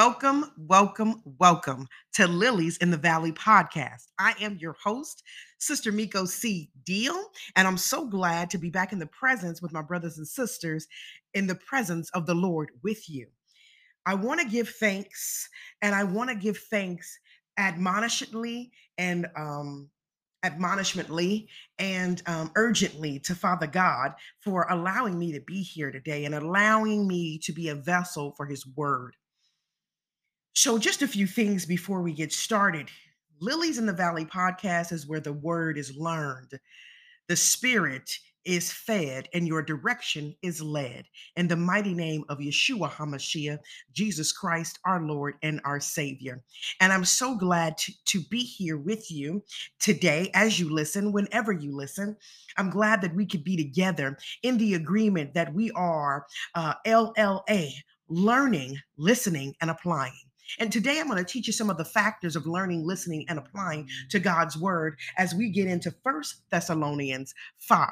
Welcome, welcome, welcome to Lilies in the Valley podcast. I am your host, Sister Miko C. Deal, and I'm so glad to be back in the presence with my brothers and sisters in the presence of the Lord with you. I want to give thanks, and I want to give thanks admonishingly and um, admonishmently and um, urgently to Father God for allowing me to be here today and allowing me to be a vessel for His word. So, just a few things before we get started. Lilies in the Valley podcast is where the word is learned, the spirit is fed, and your direction is led. In the mighty name of Yeshua HaMashiach, Jesus Christ, our Lord and our Savior. And I'm so glad to, to be here with you today as you listen, whenever you listen. I'm glad that we could be together in the agreement that we are uh, LLA, learning, listening, and applying. And today I'm going to teach you some of the factors of learning, listening, and applying to God's word as we get into First Thessalonians 5.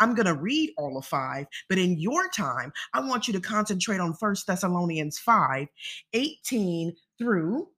I'm going to read all of 5, but in your time, I want you to concentrate on First Thessalonians 5, 18 through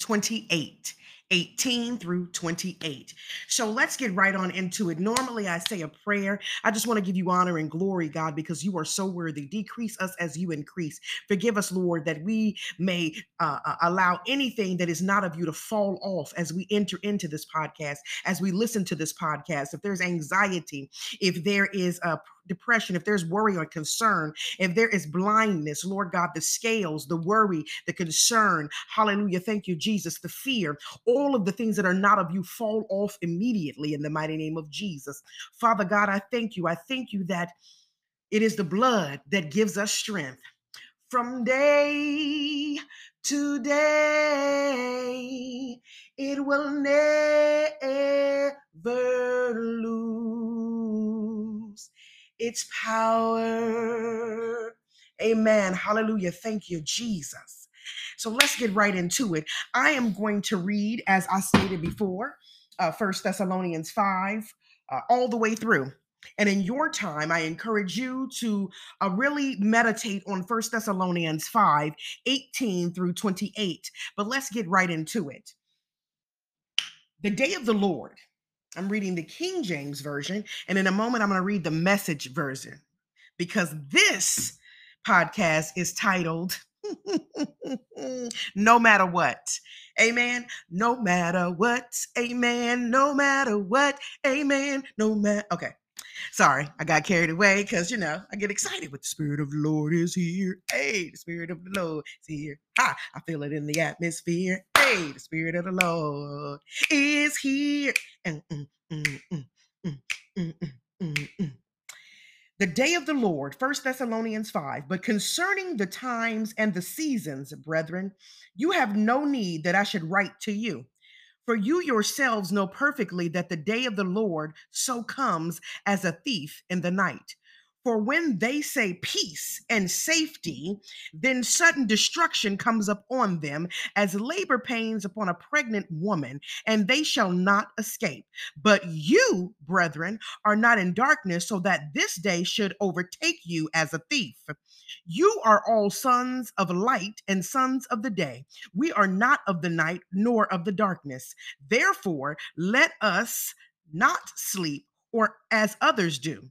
28. 18 through 28. So let's get right on into it. Normally, I say a prayer. I just want to give you honor and glory, God, because you are so worthy. Decrease us as you increase. Forgive us, Lord, that we may uh, uh allow anything that is not of you to fall off as we enter into this podcast, as we listen to this podcast. If there's anxiety, if there is a depression, if there's worry or concern, if there is blindness, Lord God, the scales, the worry, the concern, hallelujah, thank you, Jesus, the fear, all of the things that are not of you fall off immediately in the mighty name of Jesus. Father God, I thank you. I thank you that it is the blood that gives us strength from day to day. It will never lose its power. Amen. Hallelujah. Thank you, Jesus. So let's get right into it. I am going to read, as I stated before, uh, First Thessalonians 5, uh, all the way through. And in your time, I encourage you to uh, really meditate on First Thessalonians 5, 18 through 28. But let's get right into it. The day of the Lord I'm reading the King James Version, and in a moment, I'm going to read the message version because this podcast is titled No Matter What. Amen. No matter what. Amen. No matter what. Amen. No matter. Okay. Sorry, I got carried away because, you know, I get excited with the Spirit of the Lord is here. Hey, the Spirit of the Lord is here. Ha, I feel it in the atmosphere. Hey, the Spirit of the Lord is here. Mm, mm, mm, the day of the Lord, First Thessalonians 5. But concerning the times and the seasons, brethren, you have no need that I should write to you. For you yourselves know perfectly that the day of the Lord so comes as a thief in the night. For when they say peace and safety, then sudden destruction comes upon them as labor pains upon a pregnant woman, and they shall not escape. But you, brethren, are not in darkness, so that this day should overtake you as a thief. You are all sons of light and sons of the day. We are not of the night nor of the darkness. Therefore, let us not sleep or as others do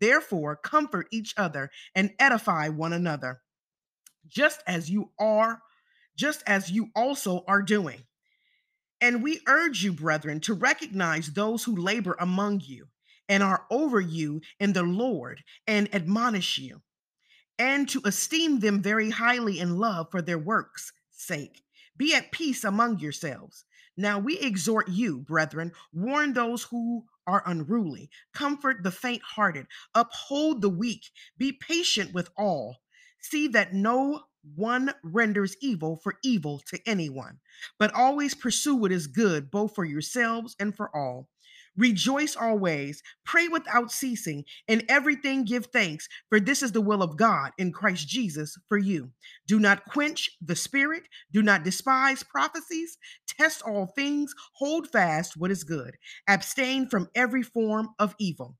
Therefore, comfort each other and edify one another, just as you are, just as you also are doing. And we urge you, brethren, to recognize those who labor among you and are over you in the Lord and admonish you, and to esteem them very highly in love for their works' sake. Be at peace among yourselves. Now we exhort you, brethren, warn those who are unruly, comfort the faint hearted, uphold the weak, be patient with all. See that no one renders evil for evil to anyone, but always pursue what is good, both for yourselves and for all. Rejoice always, pray without ceasing, in everything give thanks, for this is the will of God in Christ Jesus for you. Do not quench the spirit, do not despise prophecies, test all things, hold fast what is good, abstain from every form of evil.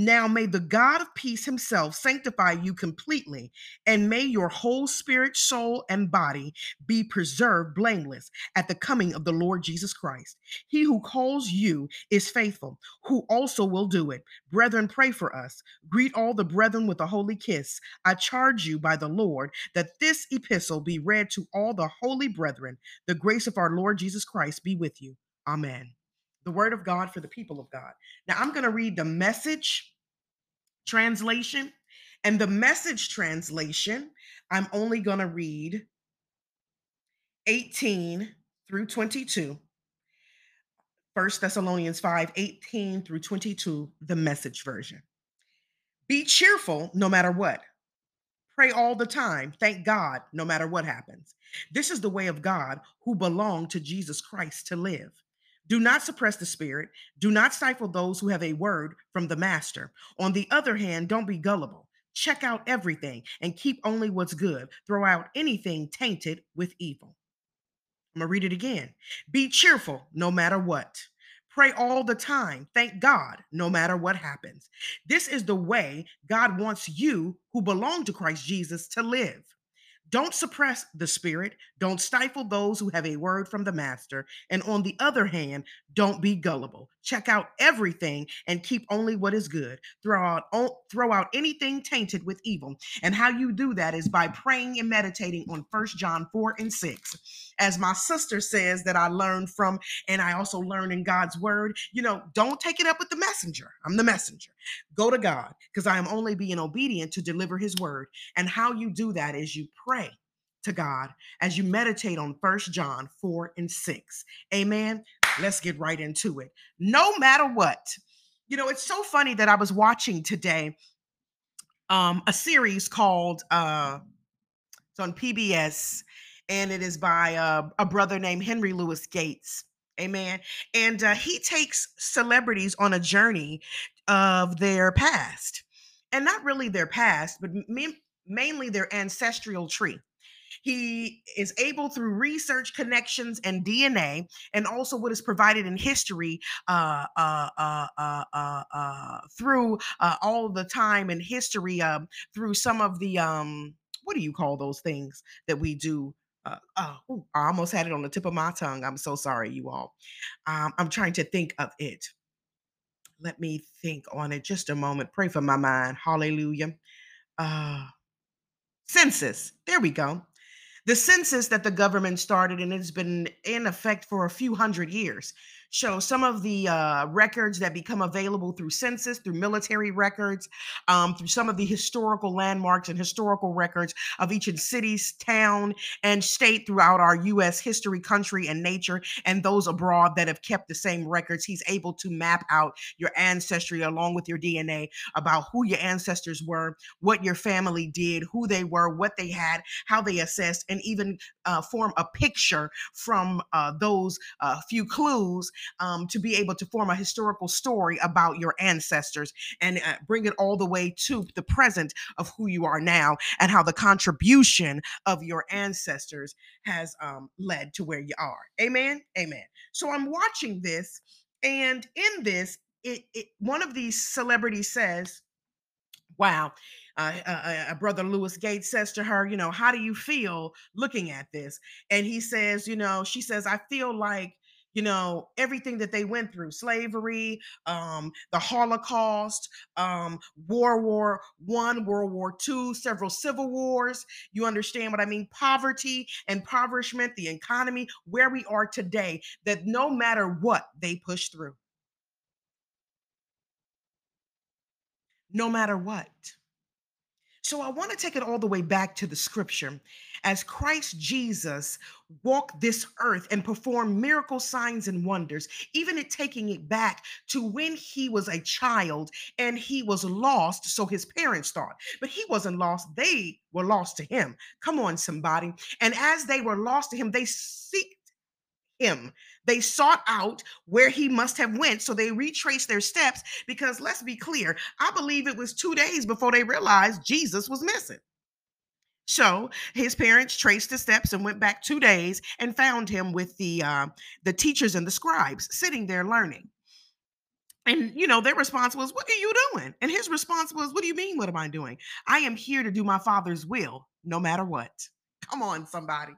Now may the God of peace himself sanctify you completely, and may your whole spirit, soul, and body be preserved blameless at the coming of the Lord Jesus Christ. He who calls you is faithful, who also will do it. Brethren, pray for us. Greet all the brethren with a holy kiss. I charge you by the Lord that this epistle be read to all the holy brethren. The grace of our Lord Jesus Christ be with you. Amen the word of God for the people of God. Now I'm going to read the message translation. And the message translation, I'm only going to read 18 through 22. 1 Thessalonians 5 18 through 22, the message version. Be cheerful no matter what. Pray all the time. Thank God no matter what happens. This is the way of God who belong to Jesus Christ to live. Do not suppress the spirit. Do not stifle those who have a word from the master. On the other hand, don't be gullible. Check out everything and keep only what's good. Throw out anything tainted with evil. I'm going to read it again. Be cheerful no matter what. Pray all the time. Thank God no matter what happens. This is the way God wants you who belong to Christ Jesus to live. Don't suppress the spirit. Don't stifle those who have a word from the master. And on the other hand, don't be gullible. Check out everything and keep only what is good. Throw out throw out anything tainted with evil. And how you do that is by praying and meditating on First John 4 and 6. As my sister says that I learned from and I also learned in God's word, you know, don't take it up with the messenger. I'm the messenger. Go to God because I am only being obedient to deliver his word. And how you do that is you pray to God as you meditate on First John 4 and 6. Amen. Let's get right into it. No matter what. You know, it's so funny that I was watching today um a series called uh it's on PBS and it is by uh, a brother named Henry Louis Gates. Amen. And uh, he takes celebrities on a journey of their past, and not really their past, but mainly their ancestral tree. He is able through research, connections, and DNA, and also what is provided in history uh, uh, uh, uh, uh, uh through all the time in history, um, through some of the um, what do you call those things that we do? Uh, oh, I almost had it on the tip of my tongue. I'm so sorry, you all. Um, I'm trying to think of it. Let me think on it just a moment. Pray for my mind. Hallelujah. Uh, census. There we go. The census that the government started and it's been in effect for a few hundred years show some of the uh, records that become available through census, through military records, um, through some of the historical landmarks and historical records of each city, town, and state throughout our U.S. history, country, and nature, and those abroad that have kept the same records. He's able to map out your ancestry along with your DNA about who your ancestors were, what your family did, who they were, what they had, how they assessed, and even uh, form a picture from uh, those uh, few clues um, to be able to form a historical story about your ancestors and uh, bring it all the way to the present of who you are now and how the contribution of your ancestors has um, led to where you are. Amen. Amen. So I'm watching this, and in this, it, it one of these celebrities says, "Wow." Uh, uh, uh, brother Louis Gates says to her, you know, how do you feel looking at this? And he says, you know, she says, I feel like you know everything that they went through slavery um, the holocaust um, world war one world war two several civil wars you understand what i mean? Poverty impoverishment the economy where we are today that no matter what they push through. No matter what So I want to take it all the way back to the scripture. As Christ Jesus walked this earth and performed miracle signs and wonders, even it taking it back to when he was a child and he was lost, so his parents thought. But he wasn't lost, they were lost to him. Come on, somebody. And as they were lost to him, they seek him. They sought out where he must have went, so they retraced their steps because let's be clear, I believe it was 2 days before they realized Jesus was missing. So his parents traced the steps and went back 2 days and found him with the uh, the teachers and the scribes sitting there learning. And you know, their response was, "What are you doing?" And his response was, "What do you mean what am I doing? I am here to do my father's will no matter what." Come on somebody.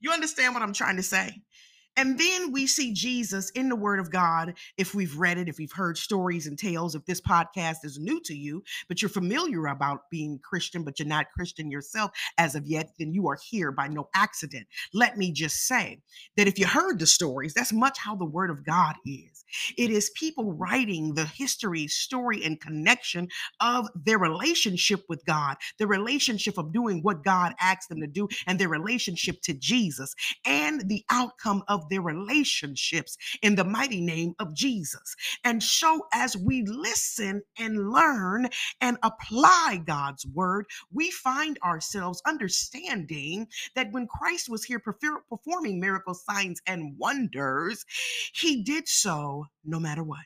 You understand what I'm trying to say? And then we see Jesus in the Word of God. If we've read it, if we've heard stories and tales, if this podcast is new to you, but you're familiar about being Christian, but you're not Christian yourself as of yet, then you are here by no accident. Let me just say that if you heard the stories, that's much how the Word of God is. It is people writing the history, story, and connection of their relationship with God, the relationship of doing what God asked them to do, and their relationship to Jesus, and the outcome of their relationships in the mighty name of Jesus. And so, as we listen and learn and apply God's word, we find ourselves understanding that when Christ was here performing miracle signs and wonders, he did so no matter what.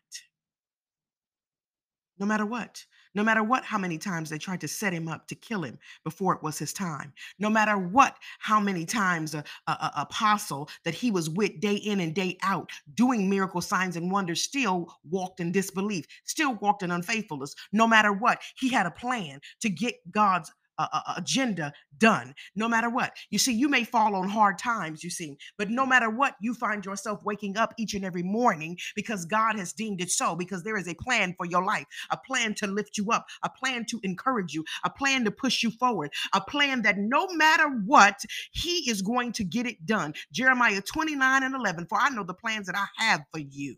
No matter what. No matter what, how many times they tried to set him up to kill him before it was his time. No matter what, how many times a, a, a apostle that he was with day in and day out, doing miracle signs and wonders, still walked in disbelief, still walked in unfaithfulness. No matter what, he had a plan to get God's uh, agenda done no matter what. You see you may fall on hard times you see but no matter what you find yourself waking up each and every morning because god has deemed it so because there is a plan for your life a plan to lift you up a plan to encourage you a plan to push you forward a plan that no matter what he is going to get it done. Jeremiah 29 and 11 for i know the plans that i have for you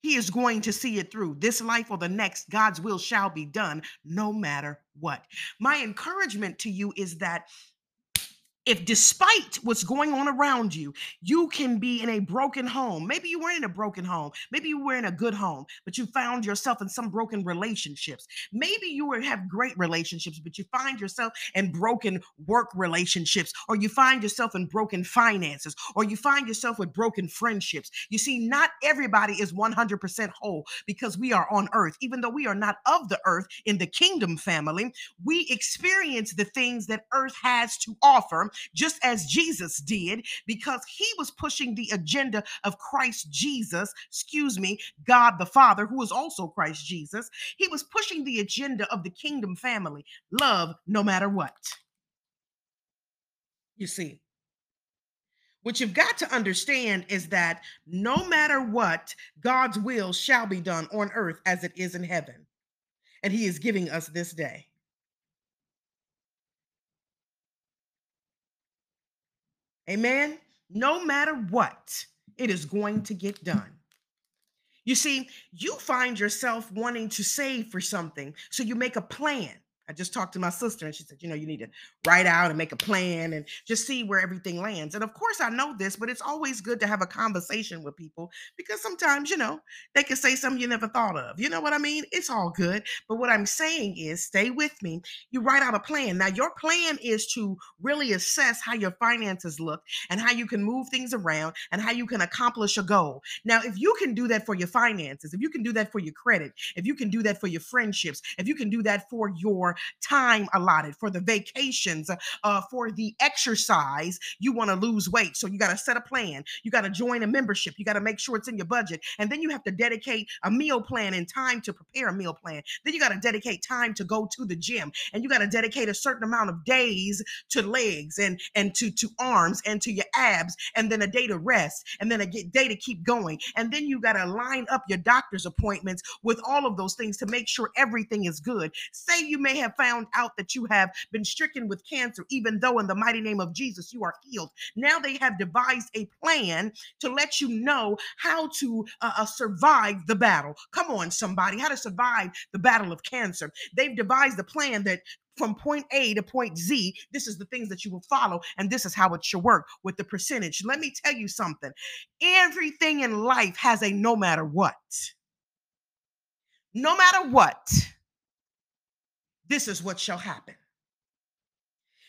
he is going to see it through this life or the next. God's will shall be done no matter what. My encouragement to you is that if despite what's going on around you, you can be in a broken home, maybe you were in a broken home, maybe you were in a good home, but you found yourself in some broken relationships. Maybe you were have great relationships, but you find yourself in broken work relationships, or you find yourself in broken finances, or you find yourself with broken friendships. You see, not everybody is 100% whole because we are on earth, even though we are not of the earth in the kingdom family, we experience the things that earth has to offer just as Jesus did, because he was pushing the agenda of Christ Jesus, excuse me, God the Father, who is also Christ Jesus. He was pushing the agenda of the kingdom family love no matter what. You see, what you've got to understand is that no matter what, God's will shall be done on earth as it is in heaven. And He is giving us this day. Amen. No matter what, it is going to get done. You see, you find yourself wanting to save for something, so you make a plan. I just talked to my sister and she said, you know, you need to write out and make a plan and just see where everything lands. And of course, I know this, but it's always good to have a conversation with people because sometimes, you know, they can say something you never thought of. You know what I mean? It's all good. But what I'm saying is, stay with me. You write out a plan. Now, your plan is to really assess how your finances look and how you can move things around and how you can accomplish a goal. Now, if you can do that for your finances, if you can do that for your credit, if you can do that for your friendships, if you can do that for your time allotted for the vacations, uh, for the exercise. You want to lose weight. So you got to set a plan. You got to join a membership. You got to make sure it's in your budget. And then you have to dedicate a meal plan and time to prepare a meal plan. Then you got to dedicate time to go to the gym. And you got to dedicate a certain amount of days to legs and, and to, to arms and to your abs. And then a day to rest. And then a day to keep going. And then you got to line up your doctor's appointments with all of those things to make sure everything is good. Say you may have have found out that you have been stricken with cancer, even though in the mighty name of Jesus you are healed. Now they have devised a plan to let you know how to uh, uh, survive the battle. Come on, somebody, how to survive the battle of cancer. They've devised a plan that from point A to point Z, this is the things that you will follow, and this is how it should work with the percentage. Let me tell you something everything in life has a no matter what. No matter what, this is what shall happen.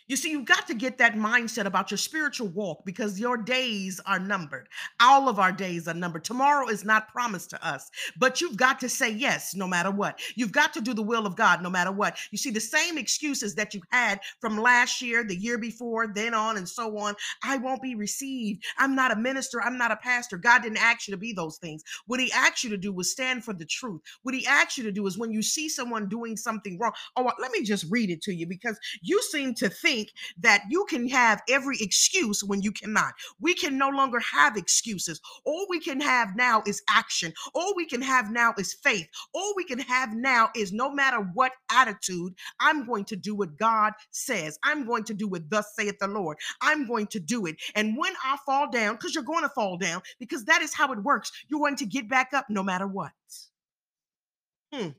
You see, you've got to get that mindset about your spiritual walk because your days are numbered. All of our days are numbered. Tomorrow is not promised to us, but you've got to say yes no matter what. You've got to do the will of God no matter what. You see, the same excuses that you had from last year, the year before, then on, and so on. I won't be received. I'm not a minister. I'm not a pastor. God didn't ask you to be those things. What He asked you to do was stand for the truth. What He asked you to do is when you see someone doing something wrong, oh, let me just read it to you because you seem to think think that you can have every excuse when you cannot. We can no longer have excuses. All we can have now is action. All we can have now is faith. All we can have now is no matter what attitude, I'm going to do what God says. I'm going to do what thus saith the Lord. I'm going to do it. And when I fall down, because you're going to fall down, because that is how it works, you're going to get back up no matter what. Hmm.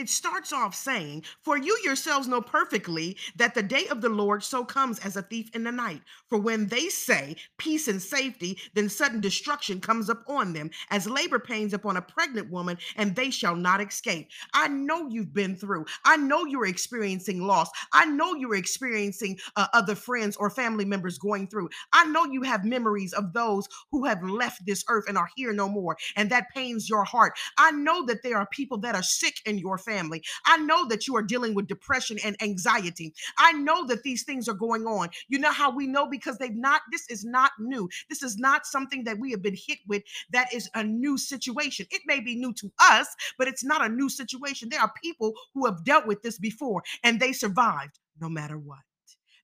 It starts off saying, For you yourselves know perfectly that the day of the Lord so comes as a thief in the night. For when they say peace and safety, then sudden destruction comes upon them, as labor pains upon a pregnant woman, and they shall not escape. I know you've been through. I know you're experiencing loss. I know you're experiencing uh, other friends or family members going through. I know you have memories of those who have left this earth and are here no more, and that pains your heart. I know that there are people that are sick in your family family. I know that you are dealing with depression and anxiety. I know that these things are going on. You know how we know because they've not, this is not new. This is not something that we have been hit with that is a new situation. It may be new to us, but it's not a new situation. There are people who have dealt with this before and they survived no matter what.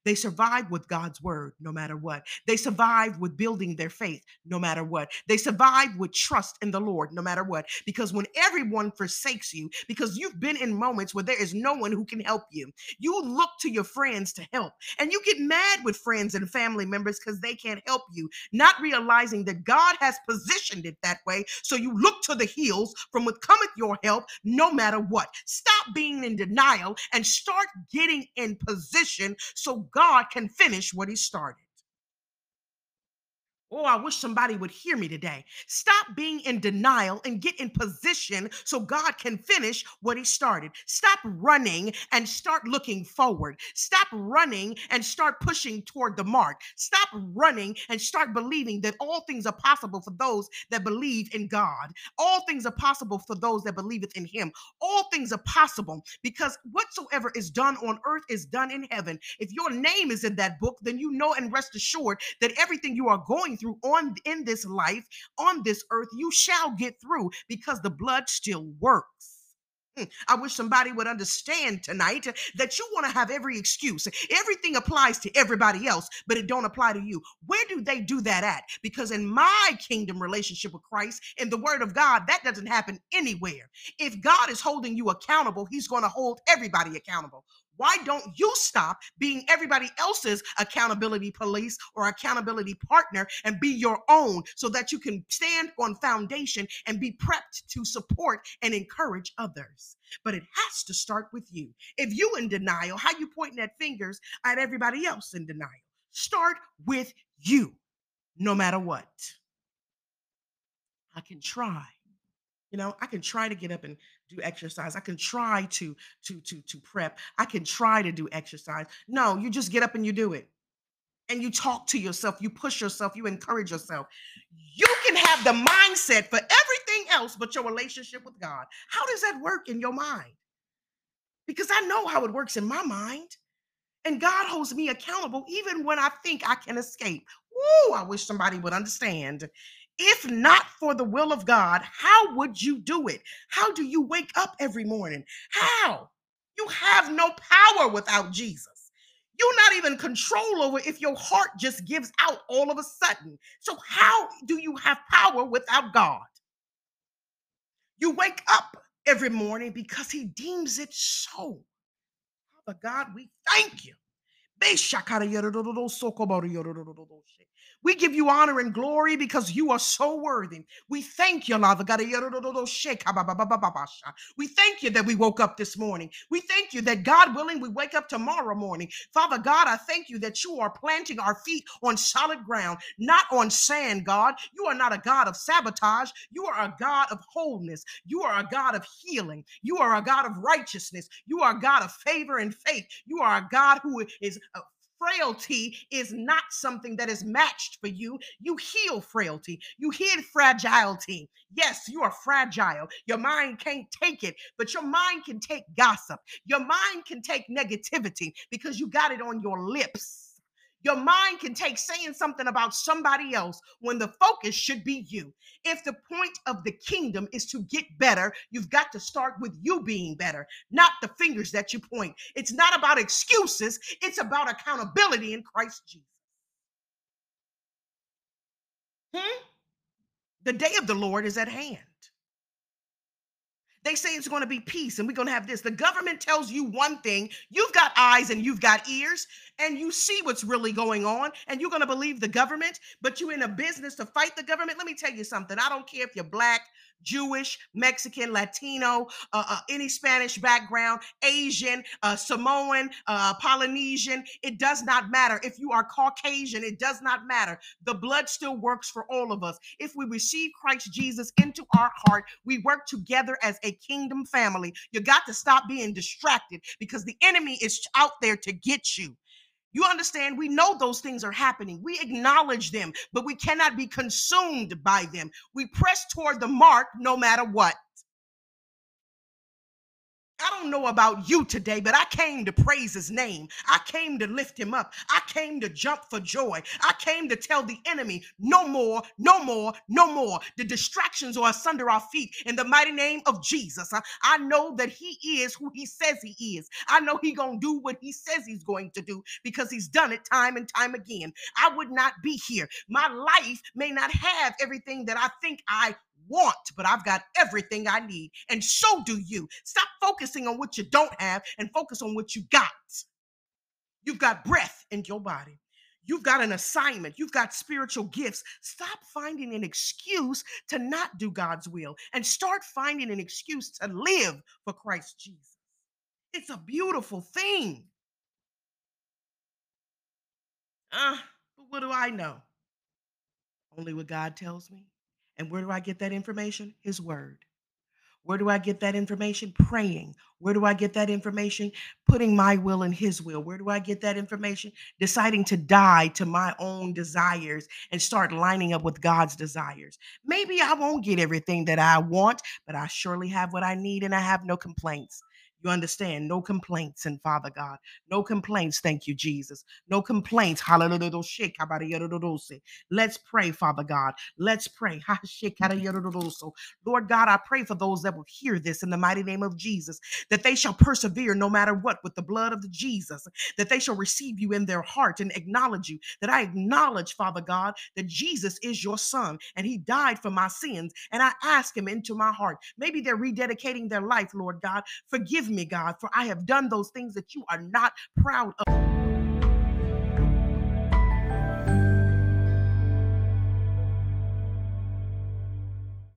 They survive with God's word, no matter what. They survive with building their faith, no matter what. They survive with trust in the Lord, no matter what. Because when everyone forsakes you, because you've been in moments where there is no one who can help you, you look to your friends to help. And you get mad with friends and family members because they can't help you, not realizing that God has positioned it that way. So you look to the hills from what cometh your help, no matter what. Stop being in denial and start getting in position so God can finish what he started. Oh, I wish somebody would hear me today. Stop being in denial and get in position so God can finish what He started. Stop running and start looking forward. Stop running and start pushing toward the mark. Stop running and start believing that all things are possible for those that believe in God. All things are possible for those that believeth in Him. All things are possible because whatsoever is done on earth is done in heaven. If your name is in that book, then you know and rest assured that everything you are going through on in this life, on this earth, you shall get through because the blood still works. Hmm, I wish somebody would understand tonight that you want to have every excuse. Everything applies to everybody else, but it don't apply to you. Where do they do that at? Because in my kingdom relationship with Christ, in the word of God, that doesn't happen anywhere. If God is holding you accountable, he's going to hold everybody accountable. Why don't you stop being everybody else's accountability police or accountability partner and be your own so that you can stand on foundation and be prepped to support and encourage others? But it has to start with you. If you in denial, how you pointing at fingers at everybody else in denial? Start with you, no matter what. I can try you know, I can try to get up and do exercise. I can try to to to to prep. I can try to do exercise. No, you just get up and you do it. And you talk to yourself, you push yourself, you encourage yourself. You can have the mindset for everything else but your relationship with God. How does that work in your mind? Because I know how it works in my mind. And God holds me accountable even when I think I can escape. Woo, I wish somebody would understand. If not for the will of God, how would you do it? How do you wake up every morning? How? You have no power without Jesus. You're not even control over if your heart just gives out all of a sudden. So, how do you have power without God? You wake up every morning because he deems it so. Father God, we thank you. We give you honor and glory because you are so worthy. We thank you, Father God. We thank you that we woke up this morning. We thank you that, God willing, we wake up tomorrow morning. Father God, I thank you that you are planting our feet on solid ground, not on sand, God. You are not a God of sabotage. You are a God of wholeness. You are a God of healing. You are a God of righteousness. You are a God of favor and faith. You are a God who is uh, frailty is not something that is matched for you. You heal frailty, you heal fragility. Yes, you are fragile. Your mind can't take it, but your mind can take gossip. Your mind can take negativity because you got it on your lips. Your mind can take saying something about somebody else when the focus should be you. If the point of the kingdom is to get better, you've got to start with you being better, not the fingers that you point. It's not about excuses, it's about accountability in Christ Jesus. Hmm? The day of the Lord is at hand. They say it's going to be peace and we're going to have this. The government tells you one thing, you've got eyes and you've got ears, and you see what's really going on, and you're going to believe the government, but you're in a business to fight the government. Let me tell you something. I don't care if you're black, Jewish, Mexican, Latino, uh, uh, any Spanish background, Asian, uh, Samoan, uh, Polynesian. It does not matter. If you are Caucasian, it does not matter. The blood still works for all of us. If we receive Christ Jesus into our heart, we work together as a kingdom family. You got to stop being distracted because the enemy is out there to get you. You understand? We know those things are happening. We acknowledge them, but we cannot be consumed by them. We press toward the mark no matter what. I don't know about you today, but I came to praise his name. I came to lift him up. I came to jump for joy. I came to tell the enemy, no more, no more, no more. The distractions are asunder our feet in the mighty name of Jesus. I, I know that he is who he says he is. I know he going to do what he says he's going to do because he's done it time and time again. I would not be here. My life may not have everything that I think I want, but I've got everything I need. And so do you. Stop focusing on what you don't have and focus on what you got. You've got breath in your body. You've got an assignment. You've got spiritual gifts. Stop finding an excuse to not do God's will and start finding an excuse to live for Christ Jesus. It's a beautiful thing. Uh, but what do I know? Only what God tells me. And where do I get that information? His word. Where do I get that information? Praying. Where do I get that information? Putting my will in His will. Where do I get that information? Deciding to die to my own desires and start lining up with God's desires. Maybe I won't get everything that I want, but I surely have what I need and I have no complaints. You understand? No complaints, and Father God, no complaints. Thank you, Jesus. No complaints. Hallelujah. Let's pray, Father God. Let's pray. Mm-hmm. Lord God, I pray for those that will hear this in the mighty name of Jesus, that they shall persevere no matter what with the blood of the Jesus, that they shall receive you in their heart and acknowledge you. That I acknowledge, Father God, that Jesus is your son and he died for my sins, and I ask him into my heart. Maybe they're rededicating their life, Lord God. Forgive me, God, for I have done those things that you are not proud of.